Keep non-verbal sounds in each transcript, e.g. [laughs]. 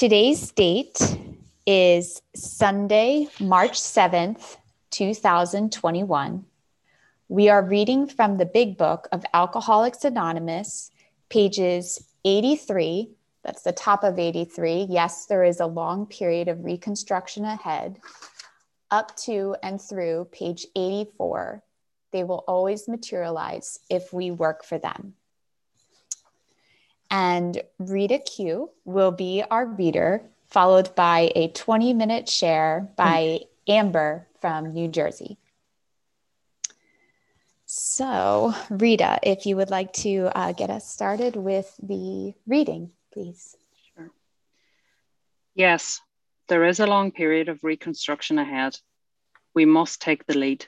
Today's date is Sunday, March 7th, 2021. We are reading from the Big Book of Alcoholics Anonymous, pages 83. That's the top of 83. Yes, there is a long period of reconstruction ahead, up to and through page 84. They will always materialize if we work for them. And Rita Q will be our reader, followed by a 20 minute share by Amber from New Jersey. So, Rita, if you would like to uh, get us started with the reading, please. Sure. Yes, there is a long period of reconstruction ahead. We must take the lead.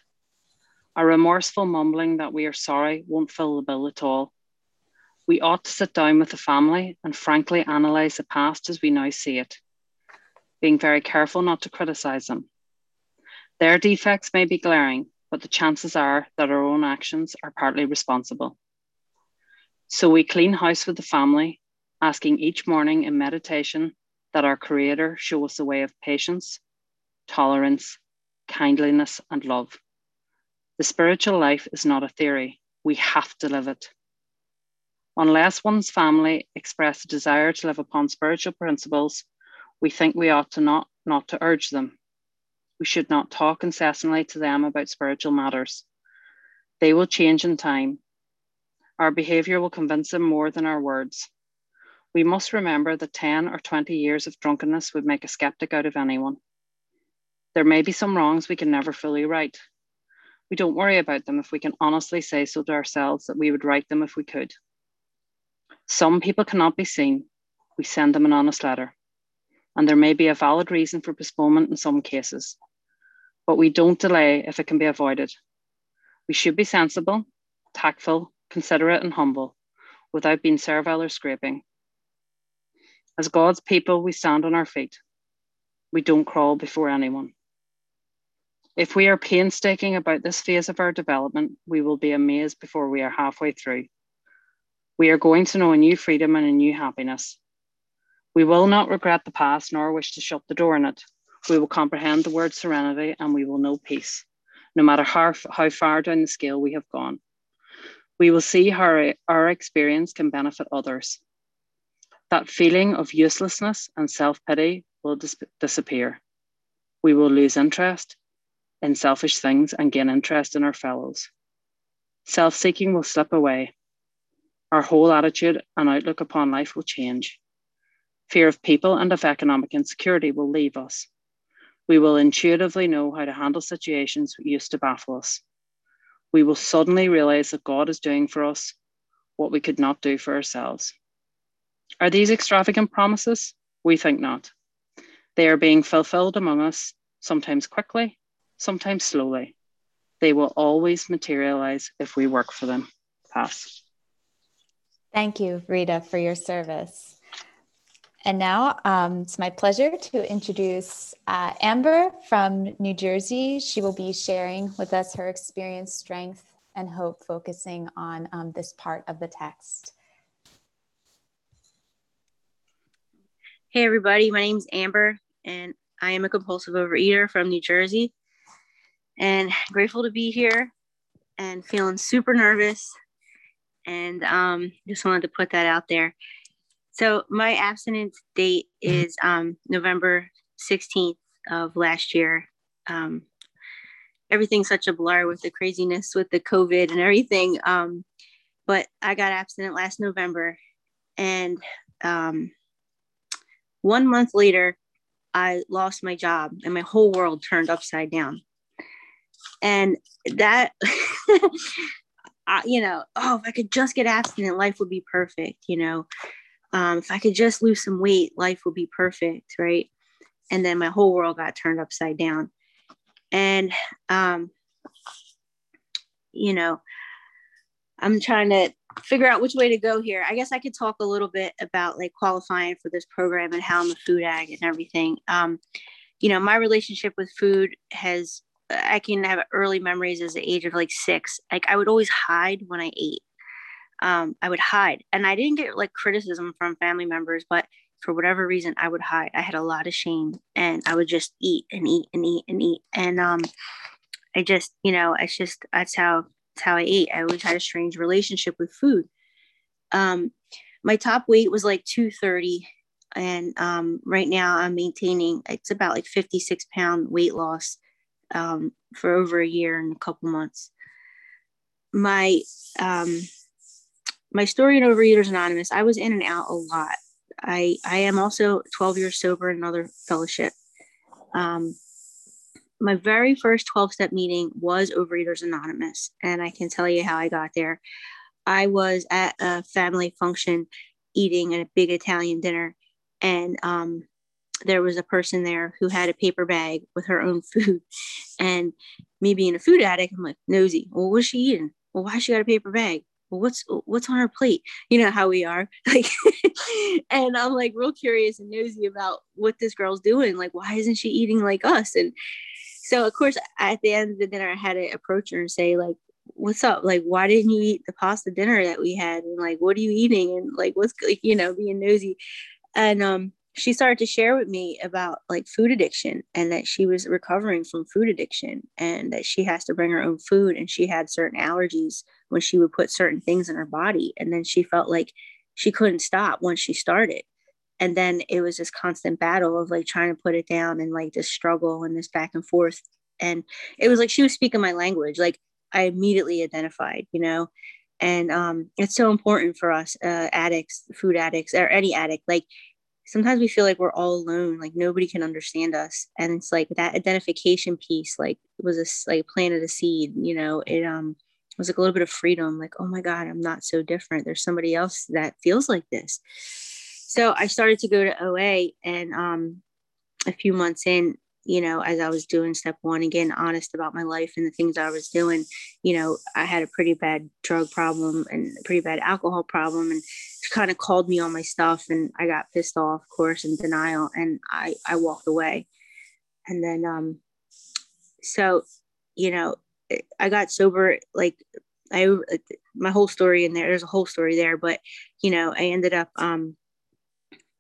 A remorseful mumbling that we are sorry won't fill the bill at all. We ought to sit down with the family and frankly analyse the past as we now see it, being very careful not to criticise them. Their defects may be glaring, but the chances are that our own actions are partly responsible. So we clean house with the family, asking each morning in meditation that our Creator show us a way of patience, tolerance, kindliness, and love. The spiritual life is not a theory, we have to live it. Unless one's family express a desire to live upon spiritual principles, we think we ought to not, not to urge them. We should not talk incessantly to them about spiritual matters. They will change in time. Our behavior will convince them more than our words. We must remember that 10 or 20 years of drunkenness would make a skeptic out of anyone. There may be some wrongs we can never fully right. We don't worry about them if we can honestly say so to ourselves that we would right them if we could. Some people cannot be seen. We send them an honest letter. And there may be a valid reason for postponement in some cases but we don't delay if it can be avoided. We should be sensible, tactful, considerate, and humble without being servile or scraping. As God's people, we stand on our feet. We don't crawl before anyone. If we are painstaking about this phase of our development, we will be amazed before we are halfway through. We are going to know a new freedom and a new happiness. We will not regret the past nor wish to shut the door on it. We will comprehend the word serenity and we will know peace, no matter how, how far down the scale we have gone. We will see how our experience can benefit others. That feeling of uselessness and self pity will dis- disappear. We will lose interest in selfish things and gain interest in our fellows. Self seeking will slip away. Our whole attitude and outlook upon life will change. Fear of people and of economic insecurity will leave us. We will intuitively know how to handle situations that used to baffle us. We will suddenly realize that God is doing for us what we could not do for ourselves. Are these extravagant promises? We think not. They are being fulfilled among us, sometimes quickly, sometimes slowly. They will always materialize if we work for them. Pass. Thank you, Rita, for your service. And now um, it's my pleasure to introduce uh, Amber from New Jersey. She will be sharing with us her experience, strength, and hope, focusing on um, this part of the text. Hey, everybody. My name is Amber, and I am a compulsive overeater from New Jersey. And grateful to be here and feeling super nervous. And um, just wanted to put that out there. So my abstinence date is um, November 16th of last year. Um, everything's such a blur with the craziness with the COVID and everything. Um, but I got abstinent last November. And um, one month later, I lost my job and my whole world turned upside down. And that, [laughs] I, you know, oh, if I could just get abstinent, life would be perfect, you know um, if I could just lose some weight, life would be perfect, right? And then my whole world got turned upside down. And, um, you know, I'm trying to figure out which way to go here. I guess I could talk a little bit about like qualifying for this program and how I'm a food ag and everything. Um, you know, my relationship with food has, I can have early memories as the age of like six. Like I would always hide when I ate um, I would hide. And I didn't get like criticism from family members, but for whatever reason, I would hide. I had a lot of shame and I would just eat and eat and eat and eat. And um, I just, you know, it's just, that's how, that's how I ate. I always had a strange relationship with food. Um, my top weight was like 230. And um, right now I'm maintaining, it's about like 56 pound weight loss um, for over a year and a couple months. My, um, my story in Overeaters Anonymous, I was in and out a lot. I I am also 12 years sober in another fellowship. Um, my very first 12 step meeting was Overeaters Anonymous, and I can tell you how I got there. I was at a family function eating a big Italian dinner, and um, there was a person there who had a paper bag with her own [laughs] food. And me being a food addict, I'm like, nosy. Well, what's she eating? Well, why she got a paper bag? well what's what's on her plate you know how we are [laughs] like and i'm like real curious and nosy about what this girl's doing like why isn't she eating like us and so of course at the end of the dinner i had to approach her and say like what's up like why didn't you eat the pasta dinner that we had and like what are you eating and like what's like you know being nosy and um she started to share with me about like food addiction and that she was recovering from food addiction and that she has to bring her own food and she had certain allergies when she would put certain things in her body and then she felt like she couldn't stop once she started. And then it was this constant battle of like trying to put it down and like this struggle and this back and forth. And it was like she was speaking my language like i immediately identified you know? And um, it's so important for us uh, addicts food addicts or any addict like sometimes we feel like we're all alone like nobody can understand us and it's like that identification piece like was a like planted a seed you know it um was like a little bit of freedom like oh my god i'm not so different. There's somebody else that feels like this. So i started to go to oa and um a few months in you know, as I was doing step one getting honest about my life and the things I was doing, you know, I had a pretty bad drug problem and pretty bad alcohol problem and she kind of called me on my stuff and I got pissed off, of course, in denial and I, I walked away. And then, um, so, you know, I got sober, like I, my whole story in there, there's a whole story there, but, you know, I ended up, um,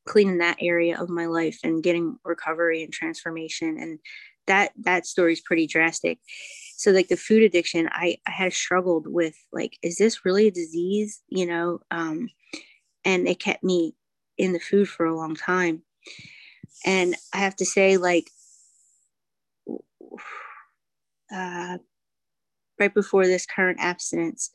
cleaning that area of my life and getting recovery and transformation and that that story is pretty drastic. So like the food addiction i i had struggled with like is this really a disease? You know um and it kept me in the food for a long time. And i have to say like uh right before this current abstinence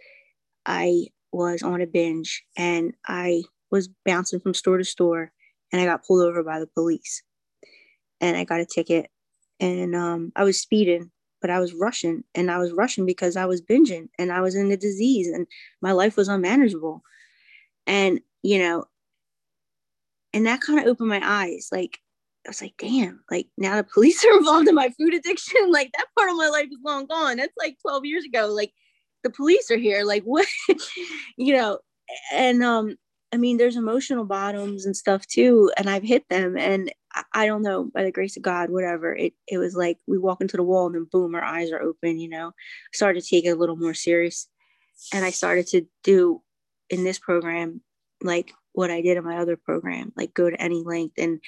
i was on a binge and i was bouncing from store to store and I got pulled over by the police and I got a ticket and um, I was speeding, but I was rushing and I was rushing because I was binging and I was in the disease and my life was unmanageable. And, you know, and that kind of opened my eyes. Like, I was like, damn, like now the police [laughs] are involved in my food addiction. [laughs] Like that part of my life is long gone. That's like 12 years ago. Like the police are here. Like [laughs] what, you know, and um, I mean, there's emotional bottoms and stuff too, and I've hit them. And I, I, don't know, by the grace of God, whatever. It it was like we walk into the wall and then boom, our eyes are open. You know, started to take it a little more serious, and I started to do in this program like what I did in my other program, like go to any length and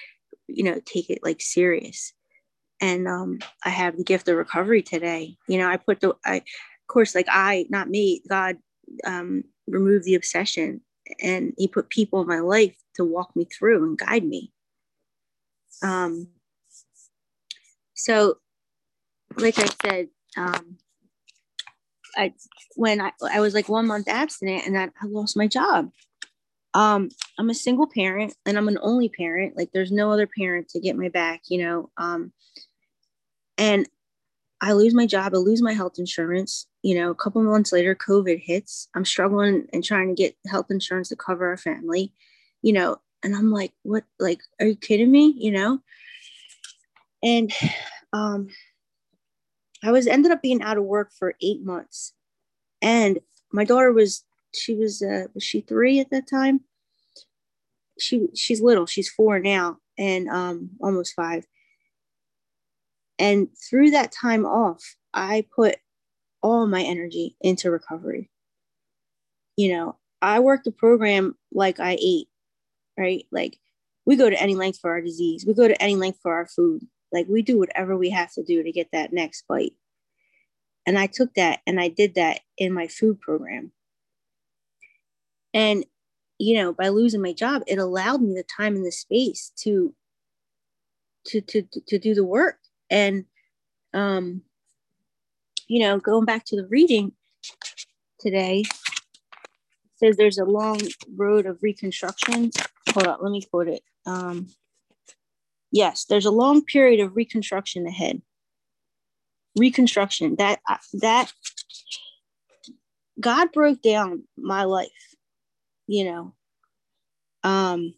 you know take it like serious. And um, I have the gift of recovery today. You know, I put the I, of course, like I, not me, God um, remove the obsession and he put people in my life to walk me through and guide me. Um so like i said um i when i i was like one month abstinent and I, I lost my job. Um i'm a single parent and i'm an only parent. Like there's no other parent to get my back you know um and i lose my job i lose my health insurance you know, a couple months later, COVID hits. I'm struggling and trying to get health insurance to cover our family, you know, and I'm like, what, like, are you kidding me? You know? And um, I was ended up being out of work for eight months. And my daughter was, she was, uh, was she three at that time? She, she's little, she's four now and um, almost five. And through that time off, I put all my energy into recovery. You know, I worked the program like I ate, right? Like we go to any length for our disease. We go to any length for our food. Like we do whatever we have to do to get that next bite. And I took that and I did that in my food program. And, you know, by losing my job, it allowed me the time and the space to to to to do the work. And um, you know, going back to the reading today, says there's a long road of reconstruction. Hold on, let me quote it. Um, yes, there's a long period of reconstruction ahead. Reconstruction that uh, that God broke down my life, you know. Um,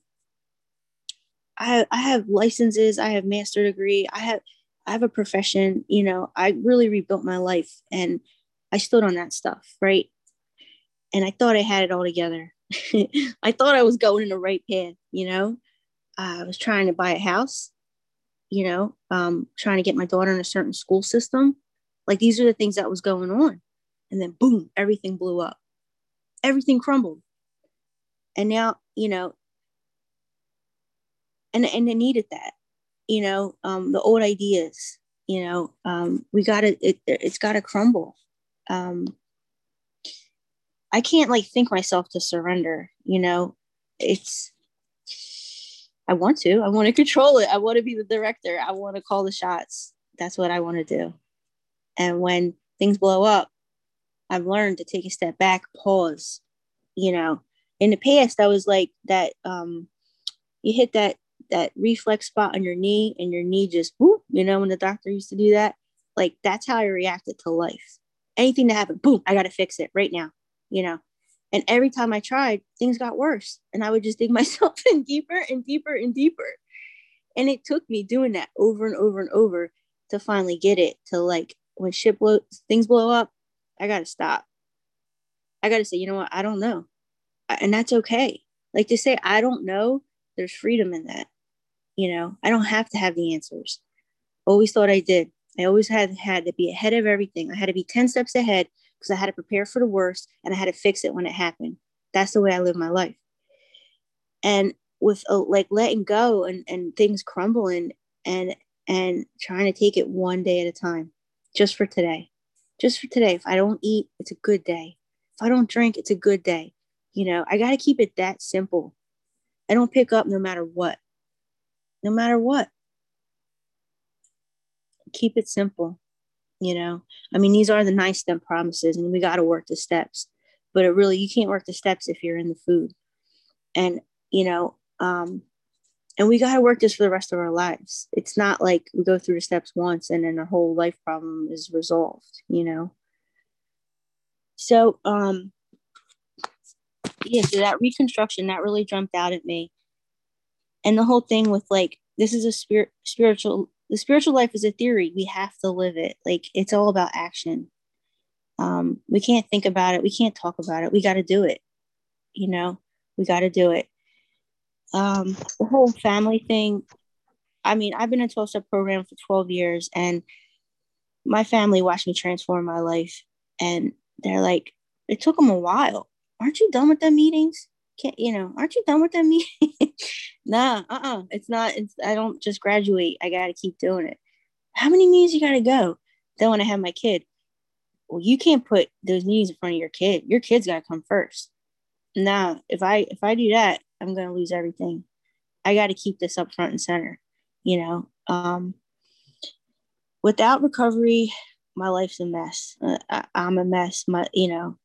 I I have licenses, I have master degree, I have I have a profession, you know. I really rebuilt my life, and I stood on that stuff, right? And I thought I had it all together. [laughs] I thought I was going in the right path, you know. I was trying to buy a house, you know, um, trying to get my daughter in a certain school system. Like these are the things that was going on. And then boom, everything blew up. Everything crumbled. And now, you know, and and they needed that, you know, um, the old ideas, you know, um, we gotta it, it's gotta crumble. Um, I can't like think myself to surrender, you know. It's I want to. I want to [laughs] control it. I want to be the director. I want to call the shots. That's what I want to do. And when things blow up, I've learned to take a step back, pause. You know, in the past, I was like that. Um, you hit that that reflex spot on your knee, and your knee just whoop. You know, when the doctor used to do that, like that's how I reacted to life. Anything that happened, boom, I got to fix it right now. You know, and every time I tried, things got worse. And I would just dig [laughs] myself in deeper and deeper and deeper. And it took me doing that over and over and over to finally get it to like when shit blow things blow up, I gotta stop. I gotta say, you know what, I don't know. And that's okay. Like to say I don't know, there's freedom in that. You know, I don't have to have the answers. Always thought I did. I always had had to be ahead of everything. I had to be 10 steps ahead because I had to prepare for the worst and I had to fix it when it happened. That's the way I live my life. And with uh, like letting go and, and things crumbling and and trying to take it one day at a time, just for today. Just for today. If I don't eat, it's a good day. If I don't drink, it's a good day. You know, I got to keep it that simple. I don't pick up no matter what. No matter what. Keep it simple you know? I mean these are the nine step promises and we got to work the steps but it really you can't work the steps if you're in the food. And you know um and we got to work this for the rest of our lives. It's not like we go through the steps once and then our whole life problem is resolved you know? So um yeah so that reconstruction that really jumped out at me and the whole thing with like this is a spirit spiritual the spiritual life is a theory. We have to live it. Like it's all about action. Um, we can't think about it. We can't talk about it. We got to do it you know? We got to do it. Um, the whole family thing i mean i've been in 12 step program for 12 years and my family watched me transform my life and they're like it took them a while. Aren't you done with the meetings can't you know aren't you done with that meeting? [laughs] Nah uh-uh it's not it's i don't just graduate i gotta keep doing it. How many meetings you gotta go? Then when i have my kid well you can't put those meetings in front of your kid. Your kid's gotta come first. Nah if i if i do that i'm gonna lose everything. I gotta keep this up front and center you know? Um without recovery my life's a mess. Uh, I, i'm a mess my you know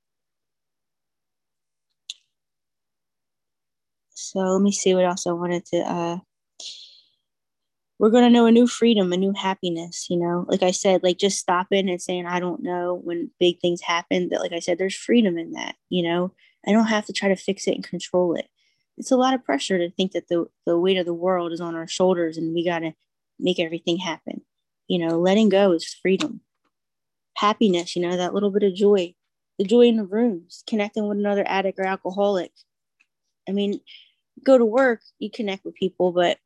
So let me see what else I wanted to. Uh, we're going to know a new freedom, a new happiness, you know? Like I said, like just stopping and saying, I don't know when big things happen. That, like I said, there's freedom in that, you know? I don't have to try to fix it and control it. It's a lot of pressure to think that the, the weight of the world is on our shoulders and we got to make everything happen. You know, letting go is freedom. Happiness, you know, that little bit of joy, the joy in the rooms, connecting with another addict or alcoholic. I mean, go to work, you connect with people, but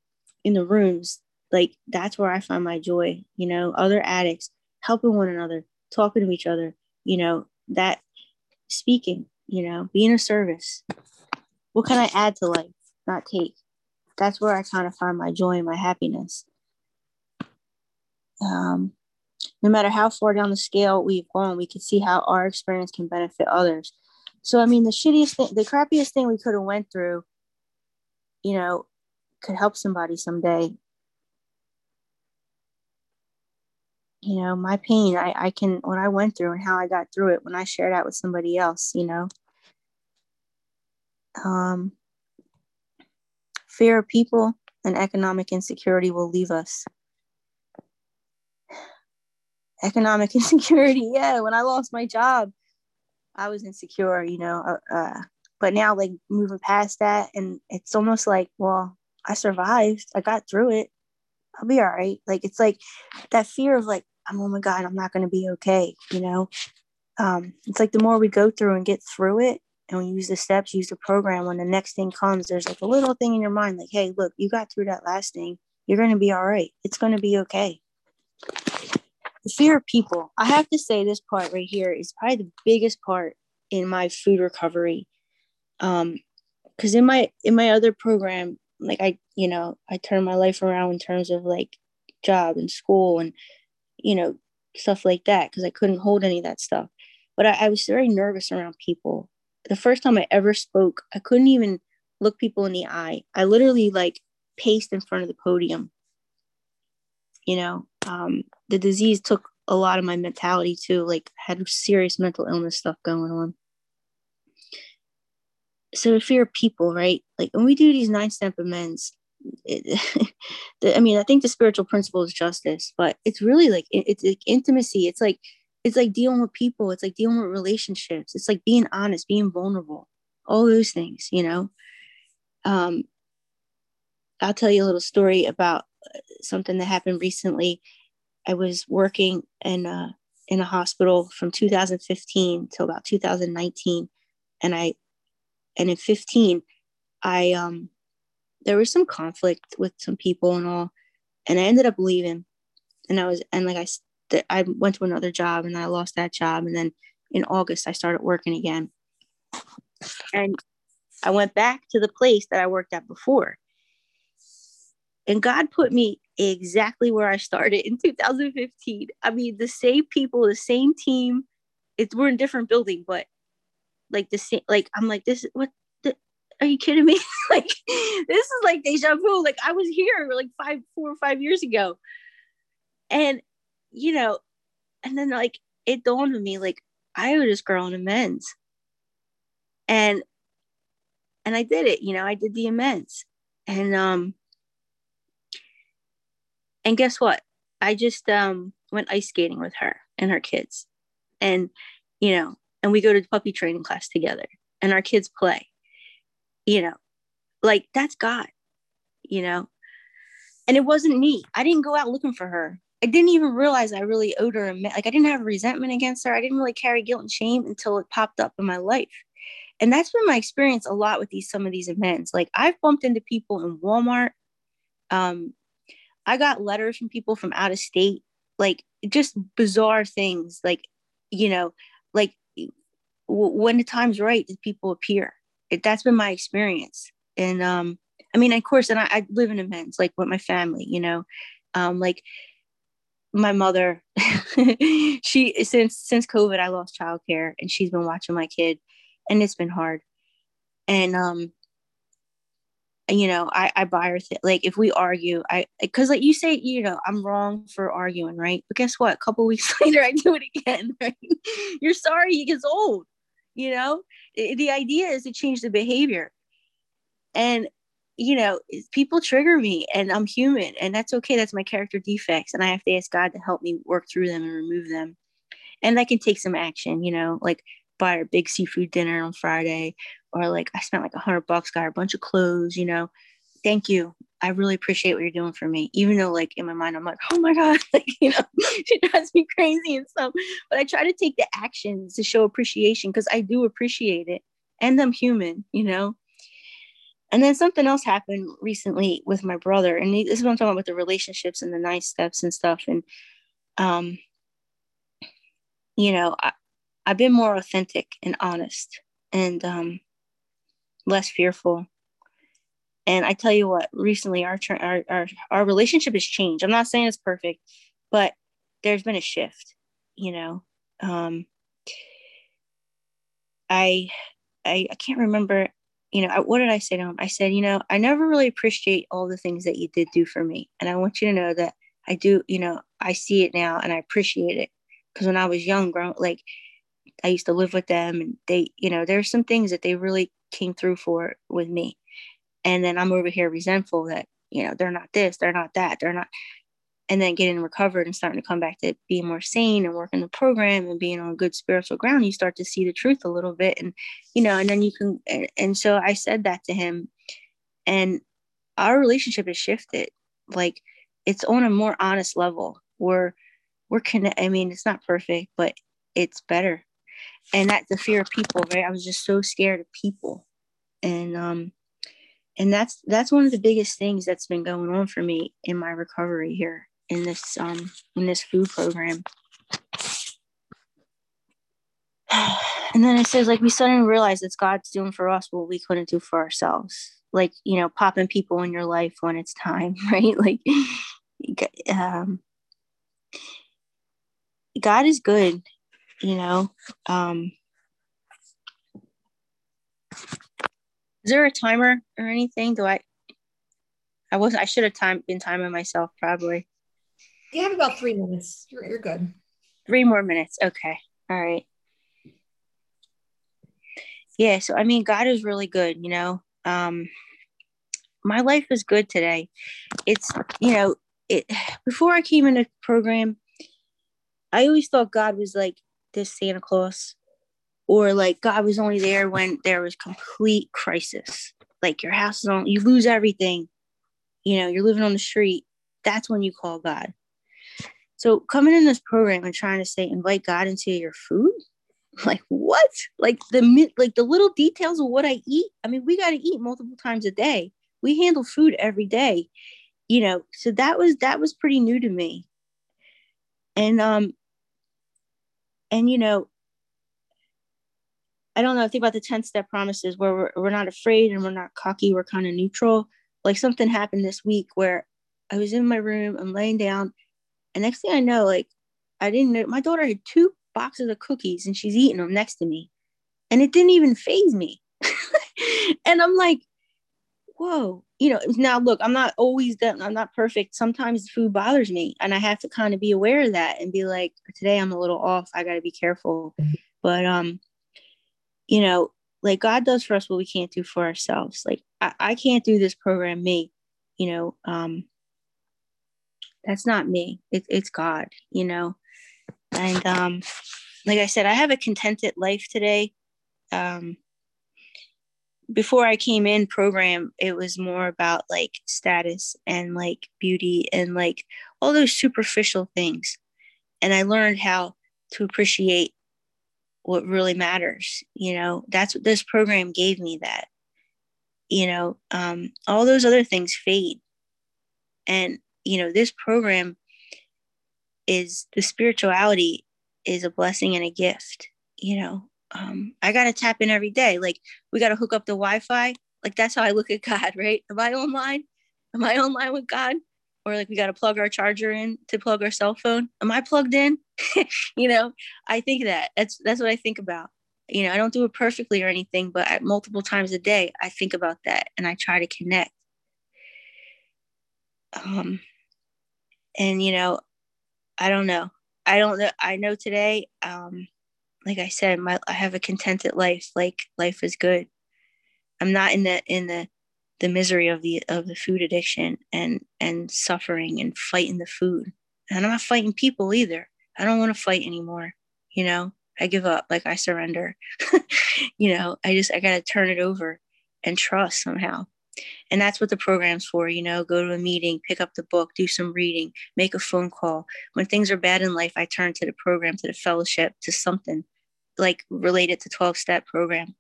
in the rooms, like that's where I find my joy, you know, other addicts helping one another, talking to each other, you know, that speaking, you know, being a service. What can I add to life, not take? that's where I kind of find my joy and my happiness. Um, no matter how far down the scale we've gone, we can see how our experience can benefit others. So, I mean, the shittiest thing, the crappiest thing we could have went through, you know, could help somebody someday. You know, my pain, I, I can, what I went through and how I got through it when I shared that with somebody else, you know. Um, fear of people and economic insecurity will leave us economic [laughs] insecurity. Yeah, when I lost my job, I was insecure, you know. Uh, uh, but now, like moving past that, and it's almost like, well, I survived. I got through it. I'll be all right. Like it's like that fear of like, I'm oh my god, I'm not going to be okay. You know, um, it's like the more we go through and get through it, and we use the steps, use the program. When the next thing comes, there's like a little thing in your mind, like, hey, look, you got through that last thing. You're going to be all right. It's going to be okay the fear of people. I have to say this part right here is probably the biggest part in my food recovery. Um, because in my in my other program, like I, you know, I turned my life around in terms of like job and school and you know stuff like that because I couldn't hold any of that stuff. But I, I was very nervous around people. The first time I ever spoke, I couldn't even look people in the eye. I literally like paced in front of the podium you know um, the disease took a lot of my mentality too like had serious mental illness stuff going on so the fear people right? Like when we do these nine step amends it, [laughs] the, i mean i think the spiritual principle is justice but it's really like it, it's like intimacy. It's like it's like dealing with people. It's like dealing with relationships. It's like being honest being vulnerable all those things you know? Um i'll tell you a little story about something that happened recently. I was working in a, in a hospital from 2015 till about 2019, and I and in 15, I um there was some conflict with some people and all, and I ended up leaving, and I was and like I I went to another job and I lost that job, and then in August I started working again, and I went back to the place that I worked at before, and God put me exactly where I started in 2015. I mean, the same people, the same team. It's we're in different building, but like the same. Like I'm like this. What? The, are you kidding me? [laughs] like this is like deja vu. Like I was here like five, four or five years ago, and you know, and then like it dawned on me like I was just girl in amends, and and I did it. You know, I did the amends, and um and guess what? I just um, went ice skating with her and her kids. And, you know, and we go to puppy training class together and our kids play. You know, like that's God, you know. And it wasn't me. I didn't go out looking for her. I didn't even realize I really owed her a like I didn't have resentment against her. I didn't really carry guilt and shame until it popped up in my life. And that's been my experience a lot with these some of these events. Like I've bumped into people in Walmart, um, I got letters from people from out of state, like just bizarre things, like, you know, like when the time's right, the people appear. It, that's been my experience. And um, I mean, of course, and I, I live in amends, like with my family, you know, um, like my mother, [laughs] she since since COVID, I lost childcare, and she's been watching my kid, and it's been hard. And um, you know, I, I buy her th- like if we argue, I because like you say, you know, I'm wrong for arguing, right? But guess what? A couple weeks [laughs] later, I do it again. Right? You're sorry, he gets old. You know, the, idea is to change the behavior, and you know, people trigger me, and I'm human, and that's okay. That's my character defects, and I have to ask God to help me work through them and remove them. And I can take some action, you know, like buy a big seafood dinner on Friday or like I spent like a hundred bucks, got a bunch of clothes, you know. Thank you. I really appreciate what you're doing for me. Even though like in my mind I'm like, oh my God, [laughs] like, you know, [laughs] she drives me crazy and stuff. But I try to take the actions to show appreciation because I do appreciate it. And I'm human, you know. And then something else happened recently with my brother. And this is what I'm talking about with the relationships and the nice steps and stuff. And um, you know, I, I've been more authentic and honest. And um less fearful. And I tell you what, recently our our our, our relationship has changed. I'm not saying it's perfect, but there's been a shift, you know. Um, I, I I can't remember, you know, what did I say to him? I said, you know, I never really appreciate all the things that you did do for me, and I want you to know that I do. You know, I see it now and I appreciate it because when I was young, grown like I used to live with them, and they, you know, there's some things that they really came through for with me, and then I'm over here resentful that you know they're not this, they're not that, they're not and then getting recovered and starting to come back to being more sane and working the program and being on good spiritual ground you start to see the truth a little bit and you know and then you can and, and so i said that to him and our relationship has shifted. Like it's on a more honest level. We're we're connect i mean it's not perfect but it's better. And that's the fear of people right? I was just so scared of people. And um and that's that's one of the biggest things that's been going on for me in my recovery here in this um in this food program. [sighs] And then it says like we suddenly realize that God's doing for us what we couldn't do for ourselves. Like, you know, popping people in your life when it's time, [laughs] right? Like um God is good, you know. Um is there a timer or anything? Do I I was I should have time been timing myself probably. You have about three minutes. You're, you're good. Three more minutes. Okay. All right. Yeah. So, I mean, God is really good, you know. Um, my life is good today. It's, you know, it [sighs] before I came into the program, I always thought God was like this Santa Claus or like God was only there when there was complete crisis. Like your house is on, you lose everything, you know, you're living on the street. That's when you call God. So coming in this program and trying to say invite God into your food, [laughs] like what? Like the like the little details of what I eat. I mean, we got to eat multiple times a day. We handle food every day, you know. So that was that was pretty new to me. And um, and you know, I don't know. Think about the 10 step promises where we're, we're not afraid and we're not cocky. We're kind of neutral. Like something happened this week where I was in my room, I'm laying down, and next thing I know, like I didn't know my daughter had two boxes of cookies and she's eating them next to me. And it didn't even phase me. [laughs] and I'm like, whoa, you know, now look, I'm not always that I'm not perfect. Sometimes food bothers me and I have to kind of be aware of that and be like, today I'm a little off. I gotta be careful. But um, you know, like God does for us what we can't do for ourselves. Like I, I can't do this program me, you know, um, that's not me. It, it's god you know? And um like i said i have a contented life today. Um before i came in program it was more about like status and like beauty and like all those superficial things. And i learned how to appreciate what really matters you know? That's what this program gave me that you know? Um, all those other things fade. And you know this program is the spirituality is a blessing and a gift you know? Um, i gotta tap in every day. Like we gotta hook up the wi-fi. Like that's how i look at [laughs] god right? Am i online? Am i online with god or like we got to plug our charger in to plug our cell phone. Am i plugged in? [laughs] You know i think that. That's that's what i think about. You know i don't do it perfectly or anything but at multiple times a day i think about that and i try to connect. Um and you know i don't know. I don't know. I know today um like i said my i have a contented life like life is good. I'm not in the in the the misery of the of the food addiction and and suffering and fighting the food. And i'm not fighting people either. I don't want to fight anymore you know? I give up like i surrender. [laughs] You know i just i gotta turn it over and trust somehow. And that's what the program's for you know? Go to a meeting pick up the book do some reading make a phone call. When things are bad in life i turn to the program to the fellowship to something like related to 12 step program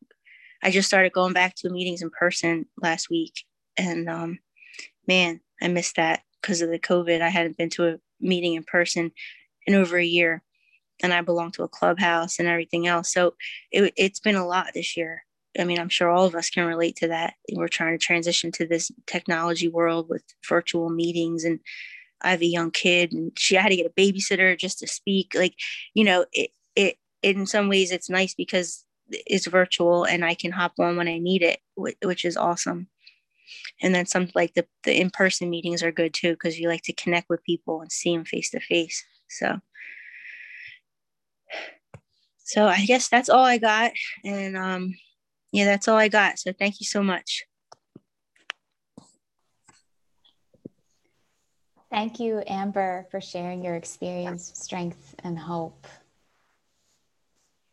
i just started going back to meetings in person last week and um, man i missed that because of the covid i hadn't been to a meeting in person in over a year and i belong to a clubhouse and everything else so it, it's been a lot this year I mean, I'm sure all of us can relate to that. We're trying to transition to this technology world with virtual meetings and I have a young kid and she had to get a babysitter just to speak. Like, you know, it it in some ways it's nice because it's virtual and I can hop on when I need it, which is awesome. And then some like the, the in-person meetings are good too, because you like to connect with people and see them face to face. So, so I guess that's all I got. And um, yeah, that's all I got. So thank you so much. Thank you, Amber, for sharing your experience, strength, and hope.